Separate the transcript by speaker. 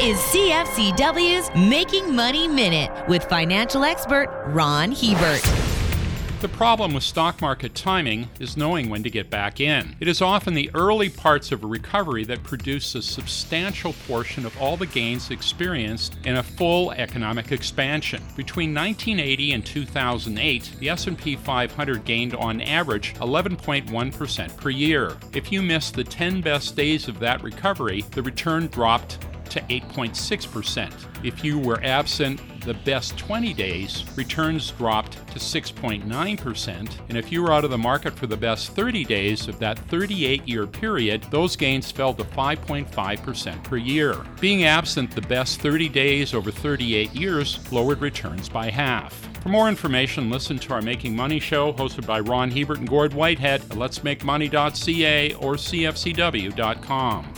Speaker 1: is CFCW's Making Money Minute with financial expert Ron Hebert.
Speaker 2: The problem with stock market timing is knowing when to get back in. It is often the early parts of a recovery that produce a substantial portion of all the gains experienced in a full economic expansion. Between 1980 and 2008, the S&P 500 gained on average 11.1% per year. If you missed the 10 best days of that recovery, the return dropped to 8.6%. If you were absent the best 20 days, returns dropped to 6.9%. And if you were out of the market for the best 30 days of that 38 year period, those gains fell to 5.5% per year. Being absent the best 30 days over 38 years lowered returns by half. For more information, listen to our Making Money show hosted by Ron Hebert and Gord Whitehead at letsmakemoney.ca or cfcw.com.